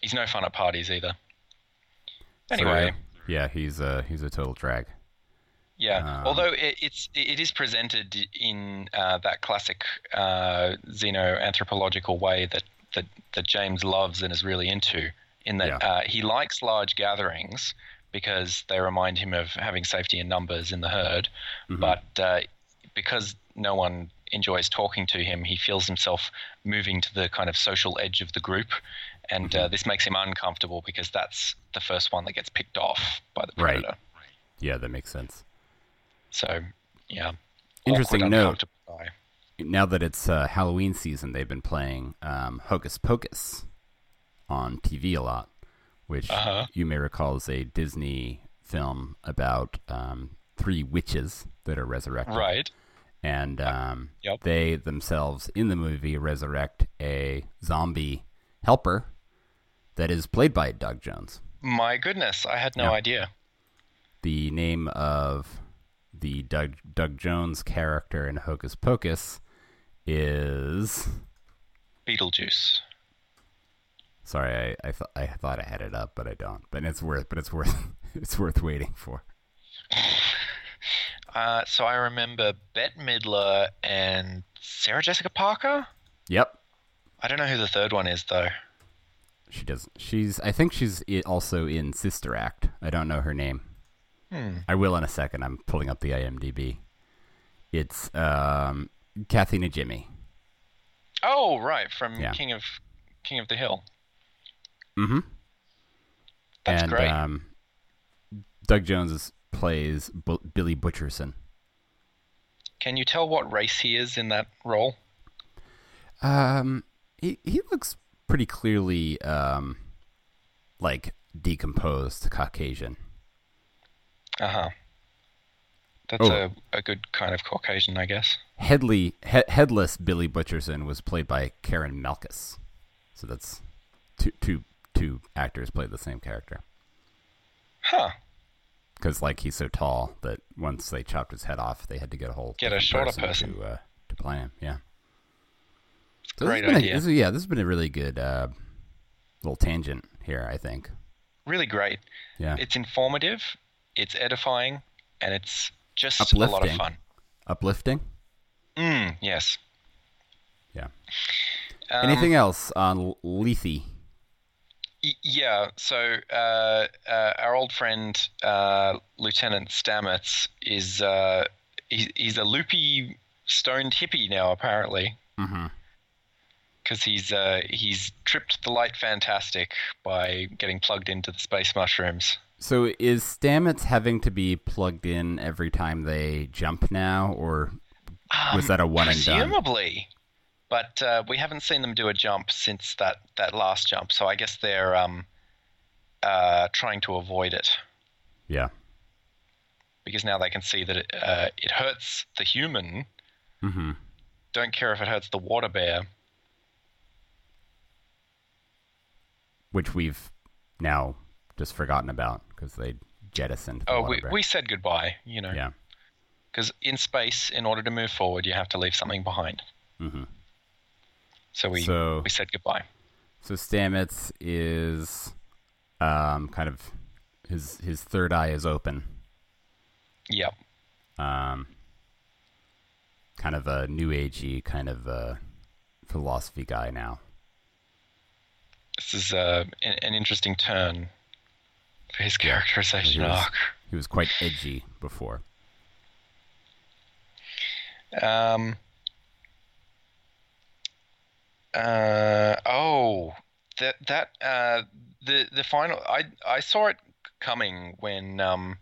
Speaker 6: He's no fun at parties either.
Speaker 5: So,
Speaker 6: Anyway.
Speaker 5: yeah, he's a he's a total drag.
Speaker 6: Yeah,
Speaker 5: Um,
Speaker 6: although it, it's it is presented in uh, that classic uh, xenoanthropological way that, that that James loves and is really into, in that
Speaker 5: Yeah.
Speaker 6: uh, he likes large gatherings because they remind him of having safety in numbers in the herd,
Speaker 5: Mhm.
Speaker 6: but uh, because no one enjoys talking to him, he feels himself moving to the kind of social edge of the group, and
Speaker 5: Mm-hmm.
Speaker 6: uh, this makes him uncomfortable because that's the first one that gets picked off by the predator.
Speaker 5: Right.
Speaker 6: predator.
Speaker 5: Yeah, that makes sense.
Speaker 6: So, yeah.
Speaker 5: Interesting
Speaker 6: Awkward,
Speaker 5: note. Now that it's uh, Halloween season, they've been playing um, Hocus Pocus on TV a lot, which
Speaker 6: Uh-huh.
Speaker 5: you may recall is a Disney film about um, three witches that are resurrected.
Speaker 6: Right.
Speaker 5: and um,
Speaker 6: Yep.
Speaker 5: they themselves in the movie resurrect a zombie helper that is played by Doug Jones.
Speaker 6: My goodness, I had no
Speaker 5: Yeah.
Speaker 6: idea.
Speaker 5: The name of the Doug Doug Jones character in Hocus Pocus is
Speaker 6: Beetlejuice.
Speaker 5: sorry, I I, th- I thought I had it up, but I don't. But it's worth but it's worth it's worth waiting for.
Speaker 6: Uh, so I remember Bette Midler and Sarah Jessica Parker.
Speaker 5: Yep,
Speaker 6: I don't know who the third one is though.
Speaker 5: she does. She's I think she's also in Sister Act. I don't know her name.
Speaker 6: Hmm.
Speaker 5: I will in a second. I'm pulling up the IMDb. It's um, Kathy Najimy.
Speaker 6: Oh, right, from
Speaker 5: Yeah.
Speaker 6: King of King of the Hill.
Speaker 5: Mm-hmm.
Speaker 6: That's
Speaker 5: and,
Speaker 6: great.
Speaker 5: Um, Doug Jones plays Bu- Billy Butcherson.
Speaker 6: Can you tell what race he is in that role?
Speaker 5: Um, he he looks pretty clearly um, like decomposed Caucasian.
Speaker 6: Uh huh. That's
Speaker 5: Oh.
Speaker 6: a, a good kind of Caucasian, I guess.
Speaker 5: Headly he- headless Billy Butcherson was played by Karyn Malchus. So that's two two two actors played the same character.
Speaker 6: Huh.
Speaker 5: because like he's so tall that once they chopped his head off, they had to get a whole
Speaker 6: Get a shorter person.
Speaker 5: to uh, to play him. Yeah, so
Speaker 6: Great
Speaker 5: been a-
Speaker 6: idea.
Speaker 5: this- yeah, this has been a really good uh, little tangent here. I think.
Speaker 6: Really great.
Speaker 5: Yeah,
Speaker 6: It's informative, it's edifying, and it's just a lot of
Speaker 5: Uplifting.
Speaker 6: fun.
Speaker 5: uplifting.
Speaker 6: Mm, yes.
Speaker 5: Yeah.
Speaker 6: Um,
Speaker 5: Anything else on Lethe?
Speaker 6: y- Yeah. So uh, uh, our old friend uh, Lieutenant Stamets is uh, he's, he's a loopy, stoned hippie now, apparently,
Speaker 5: Mm-hmm.
Speaker 6: because he's uh, he's tripped the light fantastic by getting plugged into the space mushrooms.
Speaker 5: So is Stamets having to be plugged in every time they jump now, or was
Speaker 6: Um,
Speaker 5: that a one and done?
Speaker 6: Presumably, but uh, we haven't seen them do a jump since that that last jump. So I guess they're um, uh, trying to avoid it
Speaker 5: Yeah.
Speaker 6: because now they can see that it, uh, it hurts the human.
Speaker 5: Mm-hmm.
Speaker 6: Don't care if it hurts the water bear.
Speaker 5: Which we've now just forgotten about because they jettisoned. The
Speaker 6: Oh, we, we said goodbye. You know,
Speaker 5: Yeah.
Speaker 6: because in space, in order to move forward, you have to leave something behind.
Speaker 5: Mm-hmm.
Speaker 6: So we
Speaker 5: So-
Speaker 6: we said goodbye.
Speaker 5: So Stamets is um, kind of his his third eye is open.
Speaker 6: Yep.
Speaker 5: Um, kind of a new agey kind of uh philosophy guy now.
Speaker 6: This is uh, an, interesting turn his characterization
Speaker 5: He was- He was quite edgy before.
Speaker 6: Um. Uh oh, that that uh the the final I I saw it coming when um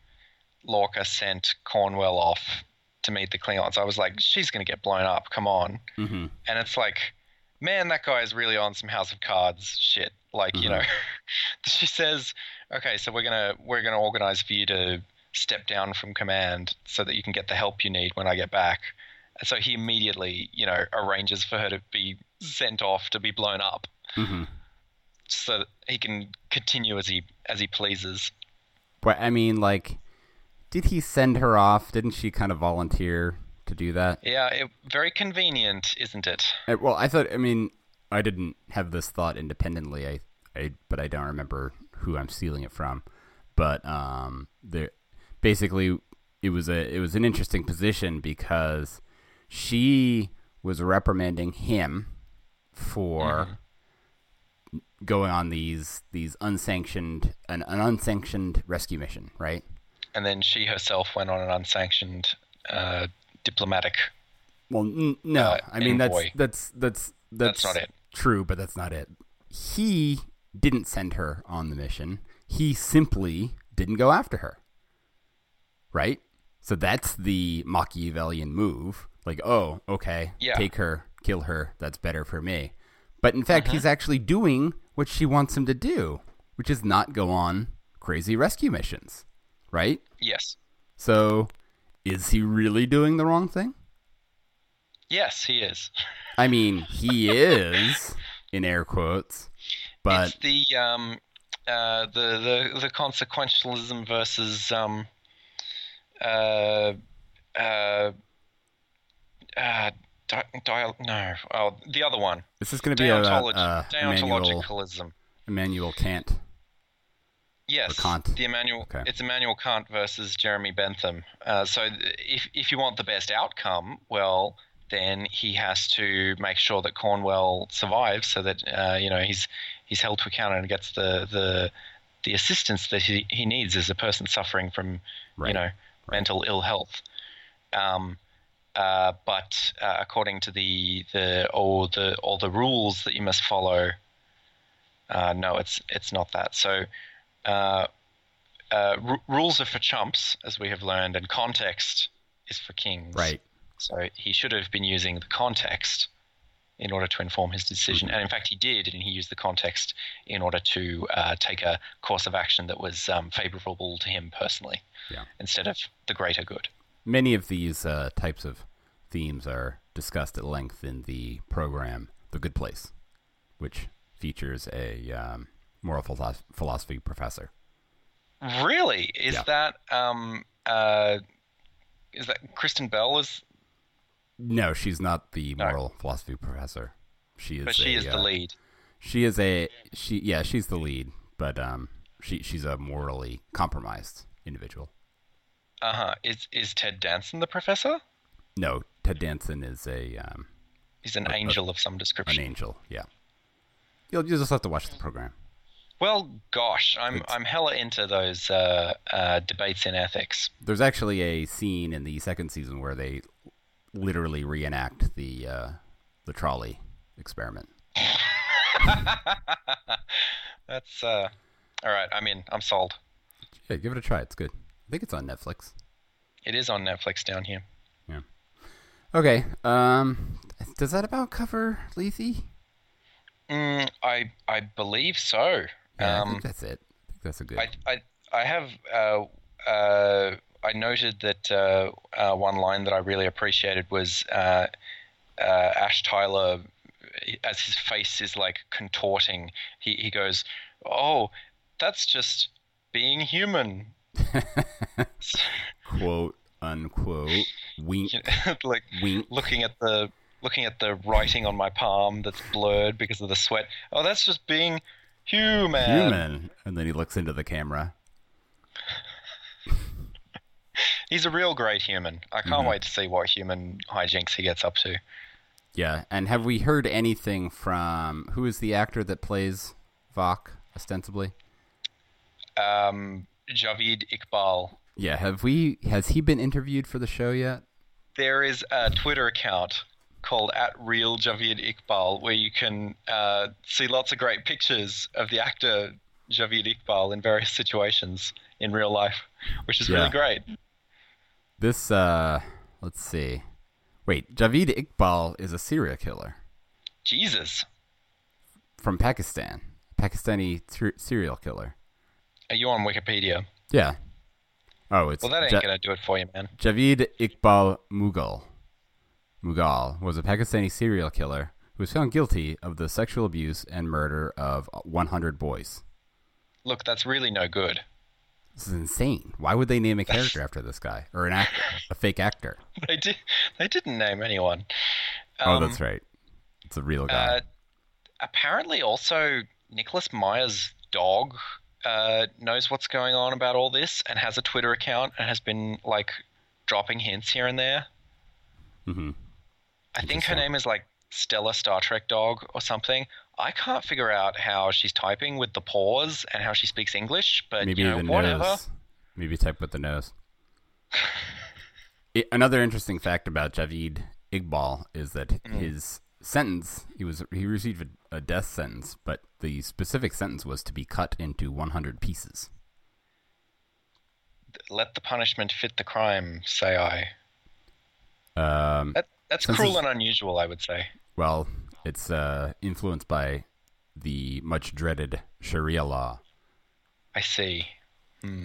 Speaker 6: Lorca sent Cornwell off to meet the Klingons. I was like, she's gonna get blown up. Come on.
Speaker 5: Mm-hmm.
Speaker 6: And it's like, man, that guy is really on some House of Cards shit. Like you
Speaker 5: Mhm.
Speaker 6: know, she says, okay, so we're gonna we're gonna organize for you to step down from command so that you can get the help you need when I get back. And so he immediately, you know, arranges for her to be sent off to be blown up,
Speaker 5: Mm-hmm.
Speaker 6: so that he can continue as he as he pleases.
Speaker 5: But I mean, like, did he send her off? Didn't she kind of volunteer to do that?
Speaker 6: Yeah, it, very convenient, isn't it?
Speaker 5: Uh, Well, I thought. I mean, I didn't have this thought independently. I, I, but I don't remember who I'm stealing it from. But um, there, basically, it was a it was an interesting position because she was reprimanding him for going on these these unsanctioned an, an unsanctioned rescue mission, right?
Speaker 6: And then she herself went on an unsanctioned uh, diplomatic.
Speaker 5: Well, n- no,
Speaker 6: Uh,
Speaker 5: I mean that's that's that's that's
Speaker 6: That's not it.
Speaker 5: True, but that's not it. He didn't send her on the mission. He simply didn't go after her. Right? So that's the Machiavellian move. Like, oh, okay,
Speaker 6: Yeah.
Speaker 5: take her, kill her. That's better for me. But in fact,
Speaker 6: Mm-hmm.
Speaker 5: he's actually doing what she wants him to do, which is not go on crazy rescue missions. Right?
Speaker 6: Yes,
Speaker 5: So, is he really doing the wrong thing?
Speaker 6: yes, he is.
Speaker 5: I mean, he is in air quotes, but
Speaker 6: it's the um, uh, the the the consequentialism versus um, uh, uh, uh, di- no, oh, the other one,
Speaker 5: this is going to be a,
Speaker 6: Deontolog-
Speaker 5: uh,
Speaker 6: deontologicalism.
Speaker 5: Immanuel Kant.
Speaker 6: Yes,
Speaker 5: Kant.
Speaker 6: the Immanuel.
Speaker 5: Okay.
Speaker 6: It's Immanuel Kant versus Jeremy Bentham. Uh, so if if you want the best outcome, well, then he has to make sure that Cornwell survives, so that uh, you know he's he's held to account and gets the the the assistance that he, he needs as a person suffering from
Speaker 5: Right.
Speaker 6: you know mental ill health. Um, uh, but uh, according to the the all the all the rules that you must follow, uh, no, it's it's not that. So uh, uh, r- rules are for chumps, as we have learned, and context is for kings.
Speaker 5: Right.
Speaker 6: So he should have been using the context in order to inform his decision,
Speaker 5: Mm-hmm.
Speaker 6: and in fact he did, and he used the context in order to uh, take a course of action that was um, favorable to him personally,
Speaker 5: Yeah.
Speaker 6: instead of the greater good.
Speaker 5: Many of these uh, types of themes are discussed at length in the program The Good Place, which features a um, moral philosoph- philosophy professor.
Speaker 6: Really, is
Speaker 5: Yeah.
Speaker 6: that um, uh, is that Kristen Bell is?
Speaker 5: No, she's not the moral philosophy professor. She is.
Speaker 6: But she
Speaker 5: a,
Speaker 6: is the
Speaker 5: uh,
Speaker 6: lead.
Speaker 5: She is a she. Yeah, she's the lead, but um, she she's a morally compromised individual.
Speaker 6: Uh huh. Is is Ted Danson the professor?
Speaker 5: No, Ted Danson is a um,
Speaker 6: He's an
Speaker 5: A- a-
Speaker 6: angel of some description.
Speaker 5: an angel. Yeah, you'll, you'll just have to watch the program.
Speaker 6: Well, gosh, I'm
Speaker 5: It's-
Speaker 6: I'm hella into those uh, uh, debates in ethics.
Speaker 5: There's actually a scene in the second season where they literally reenact the uh, the trolley experiment.
Speaker 6: That's uh, all right. I mean. I'm sold.
Speaker 5: Yeah, give it a try. It's good. I think it's on Netflix.
Speaker 6: It is on Netflix down here. Yeah.
Speaker 5: Okay. Um, does that about cover Lethe?
Speaker 6: Mm, I I believe so.
Speaker 5: Yeah, I
Speaker 6: um,
Speaker 5: think that's it. I think that's a good.
Speaker 6: I, I, I have uh, uh, I noted that uh, uh, one line that I really appreciated was uh, uh, Ash Tyler, as his face is like contorting, he, he goes, "Oh, that's just being human."
Speaker 5: Quote unquote. Wink.
Speaker 6: Like
Speaker 5: Wink.
Speaker 6: looking at the looking at the writing on my palm that's blurred because of the sweat. Oh, that's just being human.
Speaker 5: Human. And then he looks into the camera.
Speaker 6: He's a real great human. I can't
Speaker 5: Mm-hmm.
Speaker 6: wait to see what human hijinks he gets up to.
Speaker 5: Yeah. And have we heard anything from who is the actor that plays Voq ostensibly?
Speaker 6: Um, Javid Iqbal.
Speaker 5: Yeah. Have we? Has he been interviewed for the show yet?
Speaker 6: There is a Twitter account called at Real Javid Iqbal where you can uh, see lots of great pictures of the actor Javid Iqbal in various situations in real life, which is
Speaker 5: Yeah.
Speaker 6: really great.
Speaker 5: This. uh Let's see. Wait. Javid Iqbal is a serial killer
Speaker 6: Jesus,
Speaker 5: from Pakistan. Pakistani ser- serial killer.
Speaker 6: are you on Wikipedia?
Speaker 5: Yeah. Oh, it's
Speaker 6: Well, that ain't
Speaker 5: Ja-
Speaker 6: gonna do it for you, man.
Speaker 5: Javid Iqbal Mughal. Mughal was a Pakistani serial killer who was found guilty of the sexual abuse and murder of 100 boys.
Speaker 6: Look, that's really no good.
Speaker 5: This is insane. Why would they name a character after this guy or an actor, a fake actor?
Speaker 6: They did. They didn't name anyone.
Speaker 5: oh,
Speaker 6: Um,
Speaker 5: that's right. It's a real guy.
Speaker 6: Uh, apparently, also Nicholas Meyer's dog uh, knows what's going on about all this and has a Twitter account and has been like dropping hints here and there.
Speaker 5: hmm
Speaker 6: I think her name is like Stella Star Trek Dog or something. I can't figure out how she's typing with the pause and how she speaks English, but
Speaker 5: Maybe
Speaker 6: you know, whatever.
Speaker 5: nose. Maybe type with the nose. I- another interesting fact about Javid Iqbal is that
Speaker 6: Mm.
Speaker 5: his sentence he was he received a, a death sentence, but the specific sentence was to be cut into 100 pieces.
Speaker 6: Let the punishment fit the crime, say I.
Speaker 5: Um,
Speaker 6: That, that's cruel and unusual, I would say.
Speaker 5: well, it's uh, influenced by the much dreaded Sharia law.
Speaker 6: I see.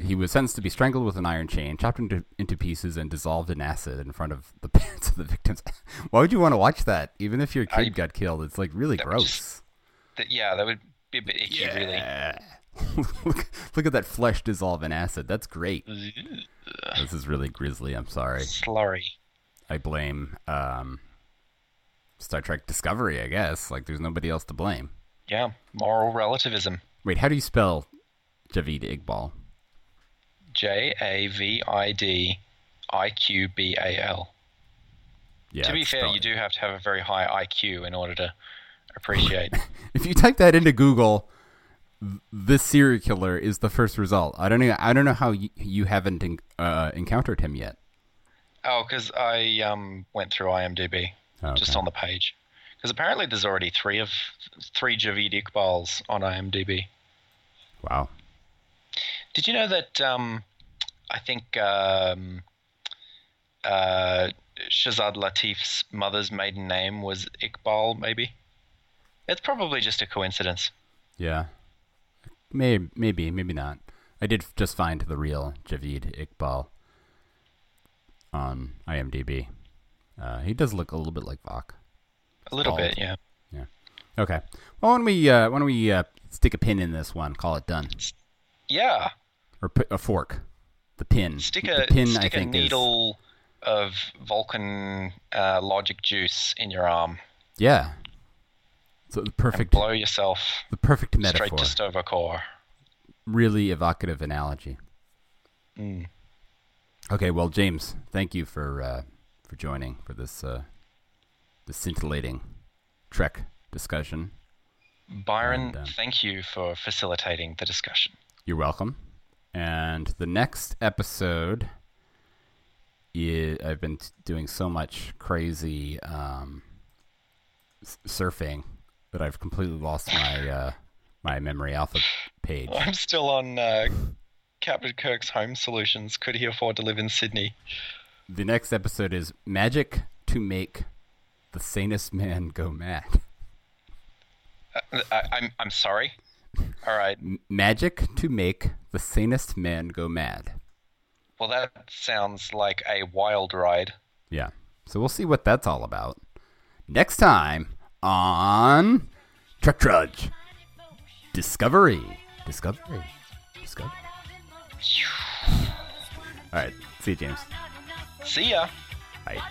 Speaker 5: He was sentenced to be strangled with an iron chain, chopped into, into pieces, and dissolved in acid in front of the parents of the victims. Why would you want to watch that? Even if your kid
Speaker 6: I-
Speaker 5: got killed, it's like really gross.
Speaker 6: just- That, yeah, that would be a bit icky, really.
Speaker 5: Look, look at that flesh dissolve in acid. That's great. This is really grisly. I'm sorry.
Speaker 6: Slurry.
Speaker 5: I blame um, Star Trek Discovery, I guess. Like, there's nobody else to blame.
Speaker 6: Yeah, moral relativism.
Speaker 5: Wait, how do you spell Javid Iqbal?
Speaker 6: J A V I D I Q B A L.
Speaker 5: Yeah.
Speaker 6: To be fair,
Speaker 5: spelled-
Speaker 6: you do have to have a very high IQ in order to appreciate.
Speaker 5: If you type that into Google, th- this serial killer is the first result. I don't know. I don't know how you, you haven't en- uh, encountered him yet.
Speaker 6: oh, because I um, went through IMDb just on the page. Because apparently there's already three of three Javid Iqbals on IMDb.
Speaker 5: Wow.
Speaker 6: Did you know that? Um, I think um, uh, Shazad Latif's mother's maiden name was Iqbal. Maybe it's probably just a coincidence.
Speaker 5: Yeah. Maybe, maybe, maybe not. I did just find the real Javid Iqbal on IMDb. Uh, he does look a little bit like Voq.
Speaker 6: A little
Speaker 5: Bald.
Speaker 6: bit, yeah.
Speaker 5: Yeah. Okay. Well, why don't we uh, why don't we uh, stick a pin in this one? Call it done,
Speaker 6: Yeah,
Speaker 5: or put a fork. The pin.
Speaker 6: stick
Speaker 5: the
Speaker 6: a
Speaker 5: pin.
Speaker 6: stick
Speaker 5: I
Speaker 6: a
Speaker 5: think is
Speaker 6: needle of Vulcan uh, logic juice in your arm.
Speaker 5: yeah. So the
Speaker 6: And
Speaker 5: perfect,
Speaker 6: blow yourself
Speaker 5: the perfect metaphor.
Speaker 6: straight to Sto-Vo-Kor.
Speaker 5: Really evocative analogy.
Speaker 6: Mm.
Speaker 5: Okay, well, James, thank you for uh, for joining for this uh, this scintillating Trek discussion.
Speaker 6: Byron,
Speaker 5: And, um,
Speaker 6: thank you for facilitating the discussion.
Speaker 5: You're welcome. And the next episode, i I've been doing so much crazy um, s- surfing that I've completely lost my uh, my memory alpha page.
Speaker 6: I'm still on uh, Captain Kirk's home solutions. Could he afford to live in Sydney?
Speaker 5: The next episode is Magic to Make the sanest man go mad.
Speaker 6: Uh, I, I'm I'm sorry. All right.
Speaker 5: Magic to make the sanest man go mad.
Speaker 6: Well, that sounds like a wild ride.
Speaker 5: Yeah. So we'll see what that's all about. Next time on Trek Trudge. Discovery. Discovery. Discovery. All right. See you, James.
Speaker 6: See ya.
Speaker 5: Bye.